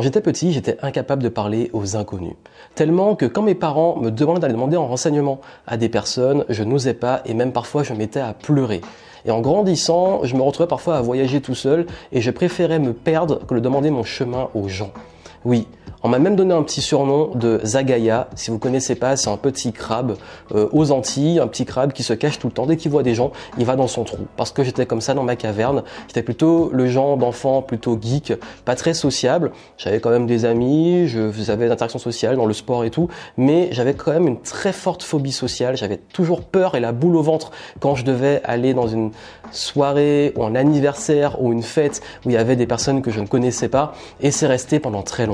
Quand j'étais petit, j'étais incapable de parler aux inconnus. Tellement que quand mes parents me demandaient d'aller demander en renseignement à des personnes, je n'osais pas et même parfois je m'étais à pleurer. Et en grandissant, je me retrouvais parfois à voyager tout seul et je préférais me perdre que de demander mon chemin aux gens. Oui, on m'a même donné un petit surnom de Zagaya. Si vous connaissez pas, c'est un petit crabe euh, aux Antilles, un petit crabe qui se cache tout le temps. Dès qu'il voit des gens, il va dans son trou. Parce que j'étais comme ça dans ma caverne. J'étais plutôt le genre d'enfant plutôt geek, pas très sociable. J'avais quand même des amis, je faisais des interactions sociales dans le sport et tout, mais j'avais quand même une très forte phobie sociale. J'avais toujours peur et la boule au ventre quand je devais aller dans une soirée ou un anniversaire ou une fête où il y avait des personnes que je ne connaissais pas. Et c'est resté pendant très longtemps.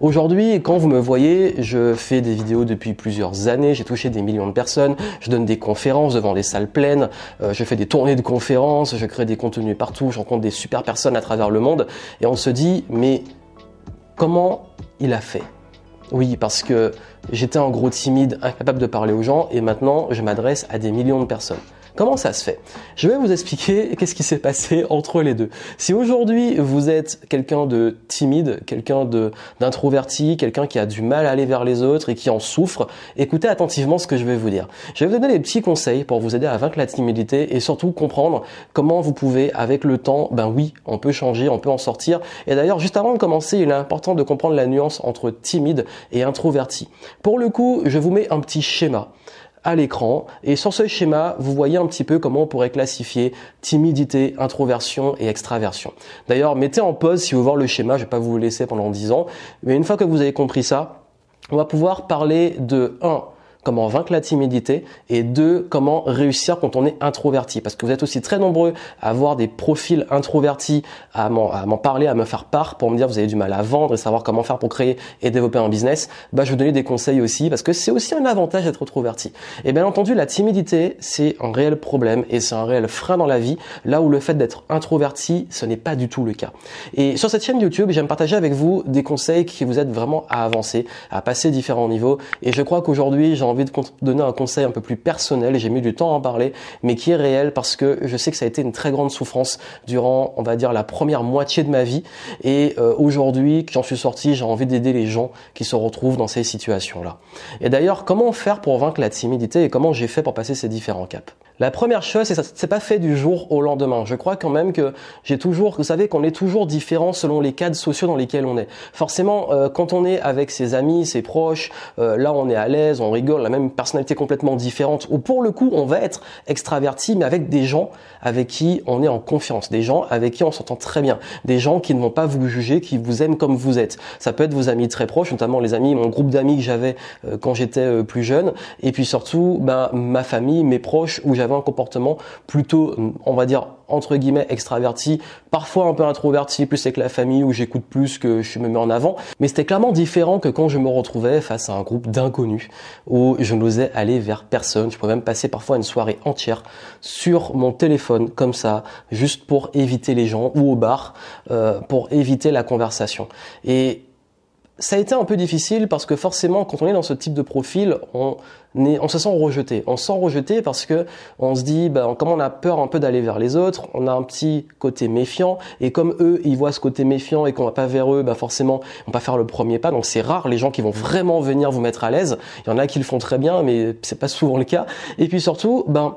Aujourd'hui, quand vous me voyez, je fais des vidéos depuis plusieurs années, j'ai touché des millions de personnes, je donne des conférences devant des salles pleines, euh, je fais des tournées de conférences, je crée des contenus partout, je rencontre des super personnes à travers le monde, et on se dit, mais comment il a fait? Oui, parce que j'étais en gros timide, incapable de parler aux gens, et maintenant je m'adresse à des millions de personnes. Comment ça se fait? Je vais vous expliquer qu'est-ce qui s'est passé entre les deux. Si aujourd'hui vous êtes quelqu'un de timide, quelqu'un d'introverti, quelqu'un qui a du mal à aller vers les autres et qui en souffre, écoutez attentivement ce que je vais vous dire. Je vais vous donner des petits conseils pour vous aider à vaincre la timidité et surtout comprendre comment vous pouvez avec le temps, ben oui, on peut changer, on peut en sortir. Et d'ailleurs, juste avant de commencer, il est important de comprendre la nuance entre timide et introverti. Pour le coup, je vous mets un petit schéma à l'écran. Et sur ce schéma, vous voyez un petit peu comment on pourrait classifier timidité, introversion et extraversion. D'ailleurs, mettez en pause si vous voulez voir le schéma, je vais pas vous laisser pendant 10 ans. Mais une fois que vous avez compris ça, on va pouvoir parler de 1 comment vaincre la timidité et deux, comment réussir quand on est introverti. Parce que vous êtes aussi très nombreux à avoir des profils introvertis, à m'en parler, à me faire part pour me dire vous avez du mal à vendre et savoir comment faire pour créer et développer un business. Bah, je vais vous donner des conseils aussi parce que c'est aussi un avantage d'être introverti. Et bien entendu, la timidité, c'est un réel problème et c'est un réel frein dans la vie, là où le fait d'être introverti, ce n'est pas du tout le cas. Et sur cette chaîne YouTube, j'aime partager avec vous des conseils qui vous aident vraiment à avancer, à passer différents niveaux. Et je crois qu'aujourd'hui, j'ai envie de donner un conseil un peu plus personnel, j'ai mis du temps à en parler, mais qui est réel parce que je sais que ça a été une très grande souffrance durant, on va dire, la première moitié de ma vie. Et euh, aujourd'hui, j'en suis sorti, j'ai envie d'aider les gens qui se retrouvent dans ces situations-là. Et d'ailleurs, comment faire pour vaincre la timidité et comment j'ai fait pour passer ces différents caps? La première chose, c'est c'est pas fait du jour au lendemain. Je crois quand même que j'ai toujours, vous savez qu'on est toujours différent selon les cadres sociaux dans lesquels on est. Forcément, euh, quand on est avec ses amis, ses proches, euh, là on est à l'aise, on rigole, la même personnalité complètement différente. Ou pour le coup, on va être extraverti, mais avec des gens avec qui on est en confiance, des gens avec qui on s'entend très bien, des gens qui ne vont pas vous juger, qui vous aiment comme vous êtes. Ça peut être vos amis très proches, notamment les amis, mon groupe d'amis que j'avais euh, quand j'étais plus jeune, et puis surtout, ben, ma famille, mes proches, où j'avais comportement plutôt, on va dire, entre guillemets, extraverti, parfois un peu introverti, plus avec la famille où j'écoute plus que je me mets en avant. Mais c'était clairement différent que quand je me retrouvais face à un groupe d'inconnus où je n'osais aller vers personne. Je pouvais même passer parfois une soirée entière sur mon téléphone comme ça, juste pour éviter les gens ou au bar, euh, pour éviter la conversation. Et ça a été un peu difficile parce que forcément, quand on est dans ce type de profil, on, on se sent rejeté. On se sent rejeté parce que on se dit, ben, comme on a peur un peu d'aller vers les autres, on a un petit côté méfiant. Et comme eux, ils voient ce côté méfiant et qu'on va pas vers eux, ben forcément, on va pas faire le premier pas. Donc c'est rare les gens qui vont vraiment venir vous mettre à l'aise. Il y en a qui le font très bien, mais c'est pas souvent le cas. Et puis surtout, ben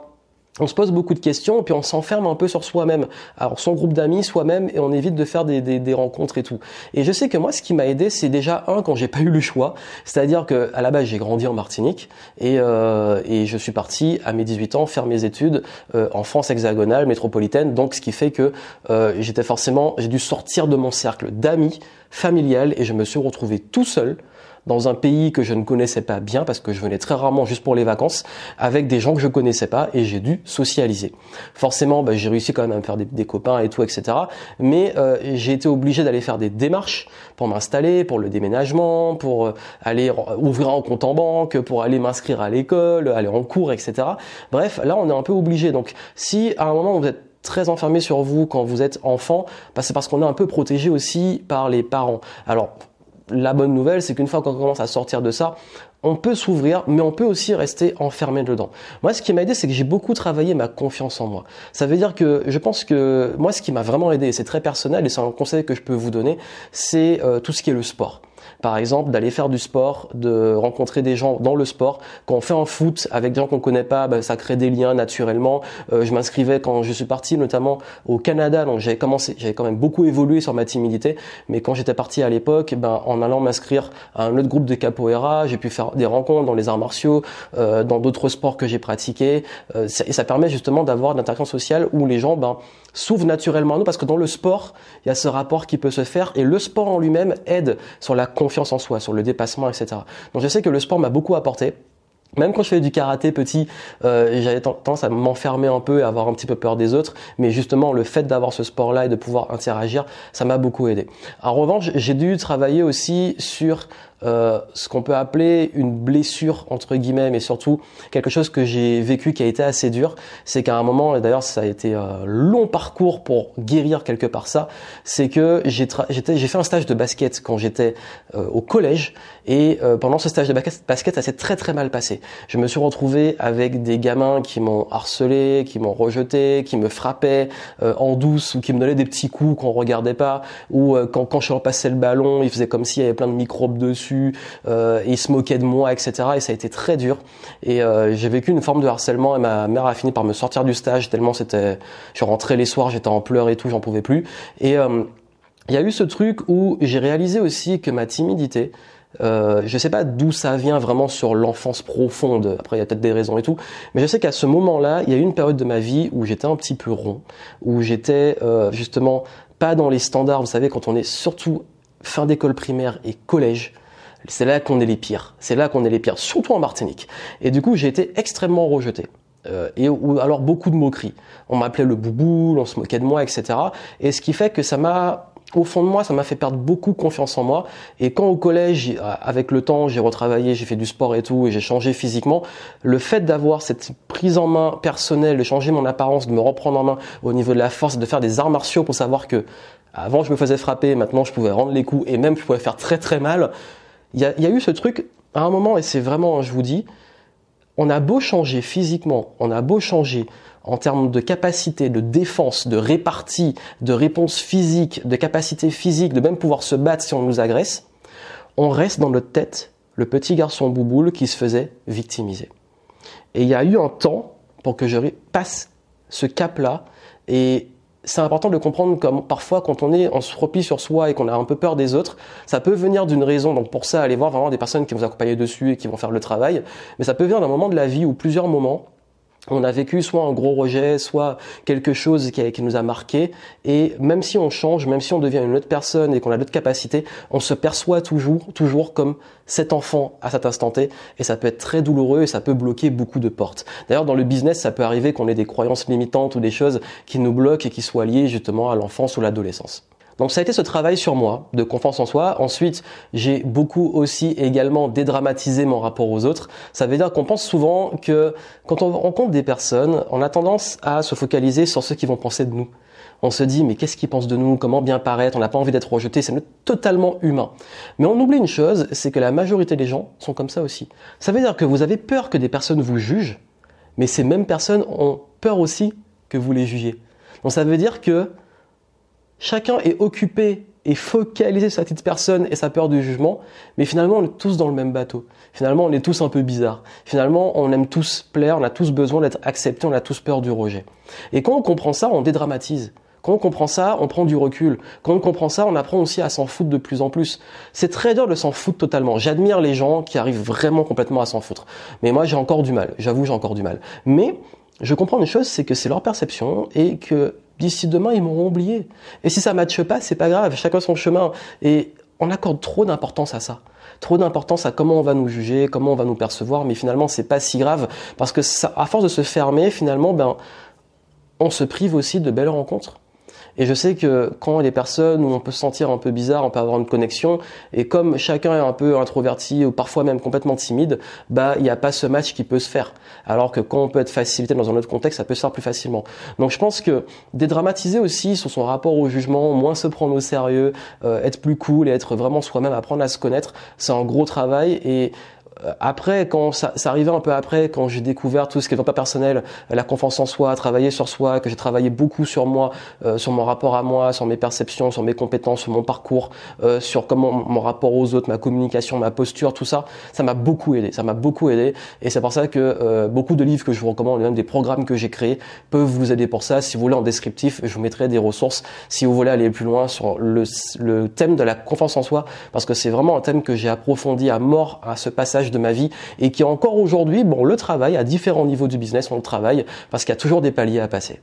on se pose beaucoup de questions puis on s'enferme un peu sur soi-même. Alors son groupe d'amis, soi-même, et on évite de faire des, des, rencontres et tout. Et je sais que moi, ce qui m'a aidé, c'est déjà un quand j'ai pas eu le choix. C'est-à-dire que à la base, j'ai grandi en Martinique et, euh, et je suis parti à mes 18 ans faire mes études euh, en France hexagonale, métropolitaine. Donc, ce qui fait que euh, j'étais forcément, j'ai dû sortir de mon cercle d'amis familial et je me suis retrouvé tout seul dans un pays que je ne connaissais pas bien parce que je venais très rarement juste pour les vacances avec des gens que je connaissais pas et j'ai dû socialiser. Forcément, bah, j'ai réussi quand même à me faire des, copains et tout, etc. Mais euh, j'ai été obligé d'aller faire des démarches pour m'installer, pour le déménagement, pour euh, aller ouvrir un compte en banque, pour aller m'inscrire à l'école, aller en cours, etc. Bref, là on est un peu obligé. Donc si à un moment vous êtes très enfermé sur vous quand vous êtes enfant, bah, c'est parce qu'on est un peu protégé aussi par les parents. Alors la bonne nouvelle, c'est qu'une fois qu'on commence à sortir de ça, on peut s'ouvrir, mais on peut aussi rester enfermé dedans. Moi, ce qui m'a aidé, c'est que j'ai beaucoup travaillé ma confiance en moi. Ça veut dire que je pense que moi, ce qui m'a vraiment aidé, c'est très personnel et c'est un conseil que je peux vous donner, c'est euh, tout ce qui est le sport par exemple, d'aller faire du sport, de rencontrer des gens dans le sport. Quand on fait un foot avec des gens qu'on connaît pas, ben, ça crée des liens naturellement. Euh, je m'inscrivais quand je suis parti, notamment au Canada, donc j'avais commencé, j'avais quand même beaucoup évolué sur ma timidité. Mais quand j'étais parti à l'époque, ben, en allant m'inscrire à un autre groupe de capoeira, j'ai pu faire des rencontres dans les arts martiaux, euh, dans d'autres sports que j'ai pratiqués. Euh, et ça permet justement d'avoir une interaction sociale où les gens ben, s'ouvrent naturellement à nous, parce que dans le sport, il y a ce rapport qui peut se faire, et le sport en lui-même aide sur la confiance en soi, sur le dépassement, etc. Donc je sais que le sport m'a beaucoup apporté. Même quand je faisais du karaté petit, euh, j'avais tendance à m'enfermer un peu et avoir un petit peu peur des autres. Mais justement, le fait d'avoir ce sport-là et de pouvoir interagir, ça m'a beaucoup aidé. En revanche, j'ai dû travailler aussi sur euh, ce qu'on peut appeler une blessure entre guillemets, mais surtout quelque chose que j'ai vécu qui a été assez dur, c'est qu'à un moment, et d'ailleurs ça a été un long parcours pour guérir quelque part ça, c'est que j'ai fait un stage de basket quand j'étais euh, au collège. Et euh, pendant ce stage de basket, ça s'est très très mal passé. Je me suis retrouvé avec des gamins qui m'ont harcelé, qui m'ont rejeté, qui me frappaient en douce ou qui me donnaient des petits coups qu'on regardait pas, ou quand, quand je repassais le ballon, ils faisaient comme s'il y avait plein de microbes dessus euh, et il se moquait de moi, etc. Et ça a été très dur. Et euh, j'ai vécu une forme de harcèlement et ma mère a fini par me sortir du stage tellement c'était, je rentrais les soirs, j'étais en pleurs et tout, j'en pouvais plus. Et euh, il y a eu ce truc où j'ai réalisé aussi que ma timidité, euh, je sais pas d'où ça vient vraiment sur l'enfance profonde. Après, il y a peut-être des raisons et tout, mais je sais qu'à ce moment-là, il y a eu une période de ma vie où j'étais un petit peu rond, où j'étais euh, justement pas dans les standards. Vous savez, quand on est surtout fin d'école primaire et collège, c'est là qu'on est les pires. C'est là qu'on est les pires, surtout en Martinique. Et du coup, j'ai été extrêmement rejeté. Euh, et ou alors beaucoup de moqueries. On m'appelait le boubou, on se moquait de moi, etc. Et ce qui fait que ça m'a au fond de moi, ça m'a fait perdre beaucoup confiance en moi. Et quand au collège, avec le temps, j'ai retravaillé, j'ai fait du sport et tout, et j'ai changé physiquement, le fait d'avoir cette prise en main personnelle, de changer mon apparence, de me reprendre en main au niveau de la force, de faire des arts martiaux pour savoir que avant je me faisais frapper, maintenant je pouvais rendre les coups et même je pouvais faire très très mal il y a, eu ce truc à un moment, et c'est vraiment, je vous dis, on a beau changer physiquement, on a beau changer en termes de capacité, de défense, de répartie, de réponse physique, de capacité physique, de même pouvoir se battre si on nous agresse, on reste dans notre tête le petit garçon bouboule qui se faisait victimiser. Et il y a eu un temps pour que je passe ce cap-là et c'est important de comprendre comme parfois quand on est, on se replie sur soi et qu'on a un peu peur des autres, ça peut venir d'une raison. Donc pour ça, allez voir vraiment des personnes qui vont vous accompagner dessus et qui vont faire le travail. Mais ça peut venir d'un moment de la vie ou plusieurs moments on a vécu soit un gros rejet, soit quelque chose qui, nous a marqué. Et même si on change, même si on devient une autre personne et qu'on a d'autres capacités, on se perçoit toujours, toujours comme cet enfant à cet instant T. Et ça peut être très douloureux et ça peut bloquer beaucoup de portes. D'ailleurs, dans le business, ça peut arriver qu'on ait des croyances limitantes ou des choses qui nous bloquent et qui soient liées justement à l'enfance ou l'adolescence. Donc ça a été ce travail sur moi, de confiance en soi. Ensuite, j'ai beaucoup aussi également dédramatisé mon rapport aux autres. Ça veut dire qu'on pense souvent que quand on rencontre des personnes, on a tendance à se focaliser sur ce qu'ils vont penser de nous. On se dit mais qu'est-ce qu'ils pensent de nous, comment bien paraître, on n'a pas envie d'être rejeté, c'est totalement humain. Mais on oublie une chose, c'est que la majorité des gens sont comme ça aussi. Ça veut dire que vous avez peur que des personnes vous jugent, mais ces mêmes personnes ont peur aussi que vous les jugiez. Donc ça veut dire que chacun est occupé et focalisé sur sa petite personne et sa peur du jugement, mais finalement on est tous dans le même bateau. Finalement on est tous un peu bizarres. Finalement on aime tous plaire, on a tous besoin d'être acceptés, on a tous peur du rejet. Et quand on comprend ça, on dédramatise. Quand on comprend ça, on prend du recul. Quand on comprend ça, on apprend aussi à s'en foutre de plus en plus. C'est très dur de s'en foutre totalement. J'admire les gens qui arrivent vraiment complètement à s'en foutre. Mais moi j'ai encore du mal. J'avoue j'ai encore du mal. Mais je comprends une chose, c'est que c'est leur perception et que d'ici demain, ils m'auront oublié. Et si ça ne matche pas, c'est pas grave, chacun son chemin. Et on accorde trop d'importance à ça. Trop d'importance à comment on va nous juger, comment on va nous percevoir, mais finalement, c'est pas si grave parce que ça, à force de se fermer, finalement, ben, on se prive aussi de belles rencontres. Et je sais que quand il y a des personnes où on peut se sentir un peu bizarre, on peut avoir une connexion, et comme chacun est un peu introverti ou parfois même complètement timide, bah il n'y a pas ce match qui peut se faire. Alors que quand on peut être facilité dans un autre contexte, ça peut se faire plus facilement. Donc je pense que dédramatiser aussi sur son rapport au jugement, moins se prendre au sérieux, euh, être plus cool et être vraiment soi-même, apprendre à se connaître, c'est un gros travail et après, quand ça, ça, arrivait un peu après, quand j'ai découvert tout ce qui est pas personnel, la confiance en soi, travailler sur soi, que j'ai travaillé beaucoup sur moi, euh, sur mon rapport à moi, sur mes perceptions, sur mes compétences, sur mon parcours, euh, sur comment mon rapport aux autres, ma communication, ma posture, tout ça, ça m'a beaucoup aidé. Ça m'a beaucoup aidé, et c'est pour ça que beaucoup de livres que je vous recommande, même des programmes que j'ai créés, peuvent vous aider pour ça. Si vous voulez en descriptif, je vous mettrai des ressources. Si vous voulez aller plus loin sur le, le thème de la confiance en soi, parce que c'est vraiment un thème que j'ai approfondi à mort à ce passage de ma vie et qui encore aujourd'hui, bon, le travail à différents niveaux du business, on le travaille parce qu'il y a toujours des paliers à passer.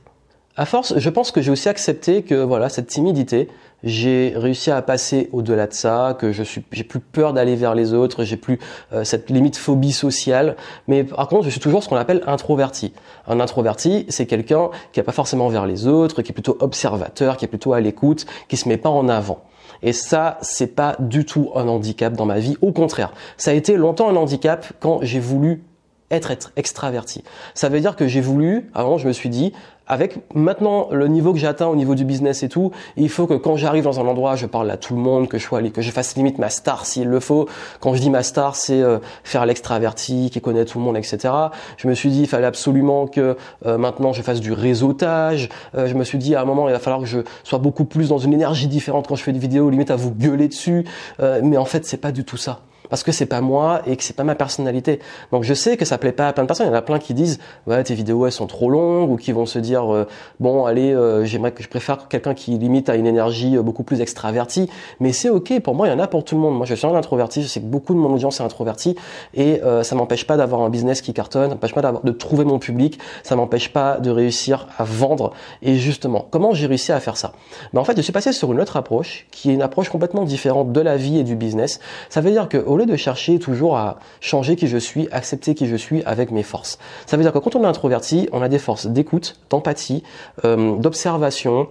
À force, je pense que j'ai aussi accepté que voilà cette timidité, j'ai réussi à passer au-delà de ça, que je suis, j'ai plus peur d'aller vers les autres, j'ai plus euh, cette limite phobie sociale. Mais par contre, je suis toujours ce qu'on appelle introverti. Un introverti, c'est quelqu'un qui n'est pas forcément vers les autres, qui est plutôt observateur, qui est plutôt à l'écoute, qui se met pas en avant. Et ça, c'est pas du tout un handicap dans ma vie. Au contraire, ça a été longtemps un handicap quand j'ai voulu être, extraverti. Ça veut dire que j'ai voulu, avant je me suis dit, avec maintenant le niveau que j'atteins au niveau du business et tout, il faut que quand j'arrive dans un endroit, je parle à tout le monde, que je sois, que je fasse limite ma star s'il le faut. Quand je dis ma star, c'est euh, faire l'extraverti, qui connaît tout le monde, etc. Je me suis dit, il fallait absolument que euh, maintenant je fasse du réseautage. Euh, je me suis dit, à un moment, il va falloir que je sois beaucoup plus dans une énergie différente quand je fais des vidéos, limite à vous gueuler dessus. mais en fait, c'est pas du tout ça parce que c'est pas moi et que c'est pas ma personnalité. Donc je sais que ça plaît pas à plein de personnes. Il y en a plein qui disent ouais tes vidéos elles sont trop longues ou qui vont se dire euh, bon allez euh, j'aimerais que je préfère quelqu'un qui limite à une énergie euh, beaucoup plus extravertie. Mais c'est ok pour moi il y en a pour tout le monde. Moi je suis un introverti. Je sais que beaucoup de mon audience est introverti et ça m'empêche pas d'avoir un business qui cartonne. Ça m'empêche pas de trouver mon public. Ça m'empêche pas de réussir à vendre. Et justement comment j'ai réussi à faire ça? Ben en fait je suis passé sur une autre approche qui est une approche complètement différente de la vie et du business. Ça veut dire que au de chercher toujours à changer qui je suis, accepter qui je suis avec mes forces. Ça veut dire que quand on est introverti, on a des forces d'écoute, d'empathie, euh, d'observation,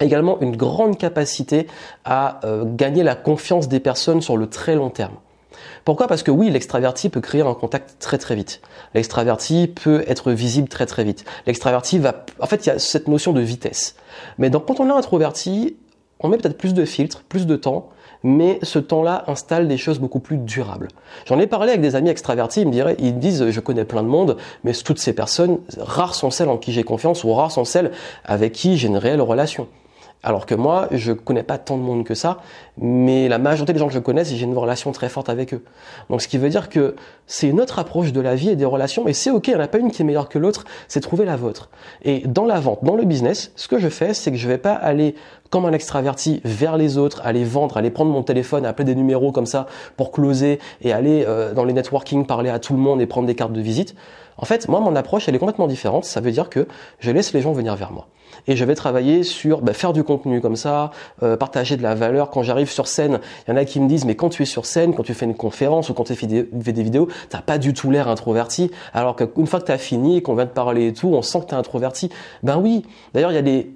également une grande capacité à euh, gagner la confiance des personnes sur le très long terme. Pourquoi? Parce que oui, l'extraverti peut créer un contact très très vite. L'extraverti peut être visible très très vite. L'extraverti va... En fait, il y a cette notion de vitesse. Mais donc, quand on est introverti, on met peut-être plus de filtres, plus de temps, mais ce temps-là installe des choses beaucoup plus durables. J'en ai parlé avec des amis extravertis, ils me diraient, ils disent, je connais plein de monde, mais toutes ces personnes, rares sont celles en qui j'ai confiance ou rares sont celles avec qui j'ai une réelle relation. Alors que moi, je connais pas tant de monde que ça, mais la majorité des gens que je connais, j'ai une relation très forte avec eux. Donc ce qui veut dire que c'est une autre approche de la vie et des relations, et c'est ok, il n'y en a pas une qui est meilleure que l'autre, c'est trouver la vôtre. Et dans la vente, dans le business, ce que je fais, c'est que je vais pas aller comme un extraverti vers les autres, aller vendre, aller prendre mon téléphone, appeler des numéros comme ça pour closer et aller euh, dans les networking, parler à tout le monde et prendre des cartes de visite. En fait, moi, mon approche, elle est complètement différente. Ça veut dire que je laisse les gens venir vers moi. Et je vais travailler sur bah, faire du contenu comme ça, euh, partager de la valeur. Quand j'arrive sur scène, il y en a qui me disent, mais quand tu es sur scène, quand tu fais une conférence ou quand tu fais des, vidéos, t'as pas du tout l'air introverti. Alors qu'une fois que tu as fini, qu'on vient de parler et tout, on sent que tu es introverti. Ben oui. D'ailleurs, il y a des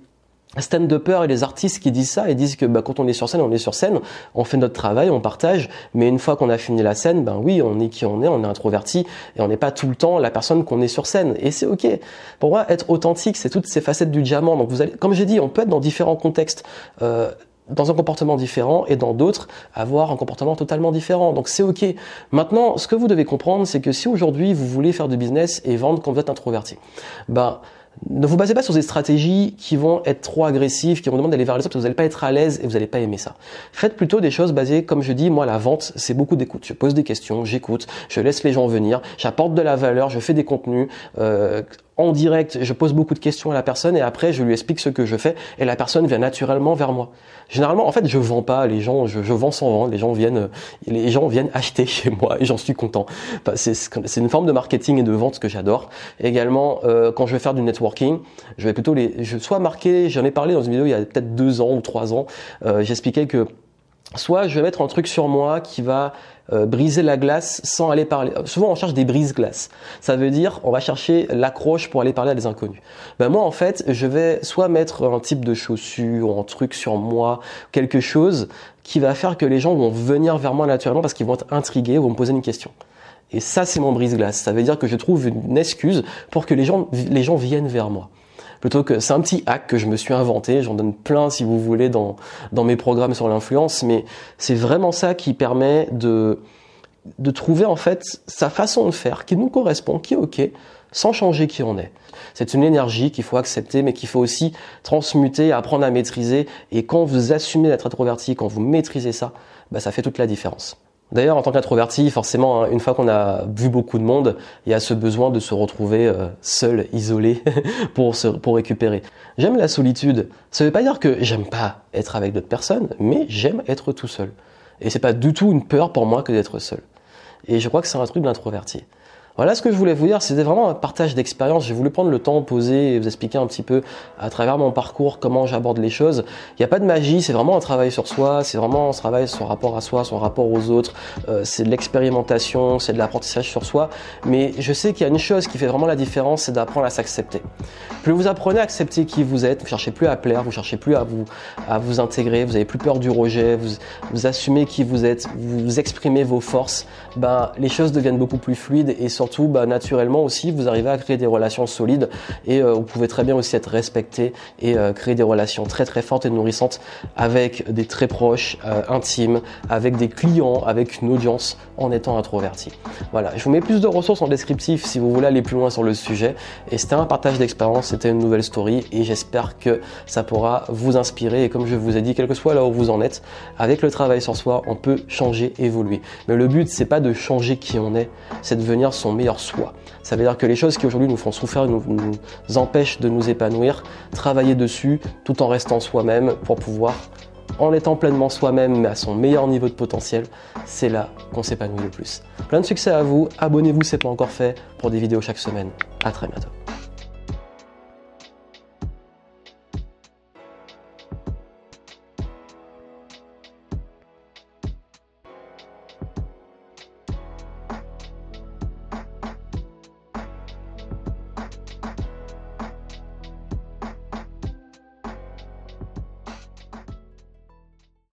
stand-uppers et les artistes qui disent ça et disent que bah, quand on est sur scène, on est sur scène, on fait notre travail, on partage, mais une fois qu'on a fini la scène, ben oui, on est qui on est, on est introverti et on n'est pas tout le temps la personne qu'on est sur scène et c'est ok. Pour moi, être authentique, c'est toutes ces facettes du diamant. Donc vous allez, comme j'ai dit, on peut être dans différents contextes. Euh, dans un comportement différent et dans d'autres avoir un comportement totalement différent. Donc c'est ok. Maintenant, ce que vous devez comprendre, c'est que si aujourd'hui vous voulez faire du business et vendre quand vous êtes introverti, ben ne vous basez pas sur des stratégies qui vont être trop agressives, qui vont demander d'aller vers les autres vous n'allez pas être à l'aise et vous n'allez pas aimer ça. Faites plutôt des choses basées, comme je dis, moi la vente, c'est beaucoup d'écoute. Je pose des questions, j'écoute, je laisse les gens venir, j'apporte de la valeur, je fais des contenus. Euh, en direct, je pose beaucoup de questions à la personne et après je lui explique ce que je fais et la personne vient naturellement vers moi. Généralement, en fait, je vends pas, les gens, je, je vends sans vendre, les gens viennent, les gens viennent acheter chez moi et j'en suis content. c'est une forme de marketing et de vente que j'adore. Également, euh, quand je vais faire du networking, je vais plutôt les, je sois marqué, j'en ai parlé dans une vidéo il y a peut-être deux ans ou trois ans, euh, j'expliquais que soit je vais mettre un truc sur moi qui va euh, briser la glace sans aller parler. Souvent, on cherche des brises-glaces. Ça veut dire, on va chercher l'accroche pour aller parler à des inconnus. Ben moi, en fait, je vais soit mettre un type de chaussure ou un truc sur moi, quelque chose qui va faire que les gens vont venir vers moi naturellement parce qu'ils vont être intrigués, vont me poser une question. Et ça, c'est mon brise-glace. Ça veut dire que je trouve une excuse pour que les gens, les gens viennent vers moi plutôt que c'est un petit hack que je me suis inventé. J'en donne plein si vous voulez dans mes programmes sur l'influence, mais c'est vraiment ça qui permet de de trouver en fait sa façon de faire qui nous correspond, qui est ok, sans changer qui on est. C'est une énergie qu'il faut accepter, mais qu'il faut aussi transmuter, apprendre à maîtriser. Et quand vous assumez d'être introverti, quand vous maîtrisez ça, bah, ça fait toute la différence. D'ailleurs, en tant qu'introverti, forcément, hein, une fois qu'on a vu beaucoup de monde, il y a ce besoin de se retrouver euh, seul, isolé, pour se, pour récupérer. J'aime la solitude. Ça ne veut pas dire que j'aime pas être avec d'autres personnes, mais j'aime être tout seul. Et c'est pas du tout une peur pour moi que d'être seul. Et je crois que c'est un truc d'introverti. Voilà ce que je voulais vous dire, c'était vraiment un partage d'expérience. J'ai voulu prendre le temps, poser et vous expliquer un petit peu à travers mon parcours comment j'aborde les choses. Il n'y a pas de magie, c'est vraiment un travail sur soi, c'est vraiment un travail sur rapport à soi, son rapport aux autres, euh, c'est de l'expérimentation, c'est de l'apprentissage sur soi. Mais je sais qu'il y a une chose qui fait vraiment la différence, c'est d'apprendre à s'accepter. Plus vous apprenez à accepter qui vous êtes, vous cherchez plus à plaire, vous cherchez plus à vous, à vous intégrer, vous avez plus peur du rejet, vous, assumez qui vous êtes, vous exprimez vos forces, ben, les choses deviennent beaucoup plus fluides et surtout surtout, bah, naturellement aussi, vous arrivez à créer des relations solides et euh, vous pouvez très bien aussi être respecté et euh, créer des relations très très fortes et nourrissantes avec des très proches, euh, intimes, avec des clients, avec une audience en étant introverti. Voilà, je vous mets plus de ressources en descriptif si vous voulez aller plus loin sur le sujet. Et c'était un partage d'expérience, c'était une nouvelle story et j'espère que ça pourra vous inspirer. Et comme je vous ai dit, quel que soit là où vous en êtes, avec le travail sur soi, on peut changer, évoluer. Mais le but, c'est pas de changer qui on est, c'est de devenir son meilleur soi. Ça veut dire que les choses qui aujourd'hui nous font souffrir, nous, empêchent de nous épanouir, travailler dessus tout en restant soi-même pour pouvoir, en étant pleinement soi-même mais à son meilleur niveau de potentiel, c'est là qu'on s'épanouit le plus. Plein de succès à vous, abonnez-vous si ce n'est pas encore fait pour des vidéos chaque semaine. À très bientôt.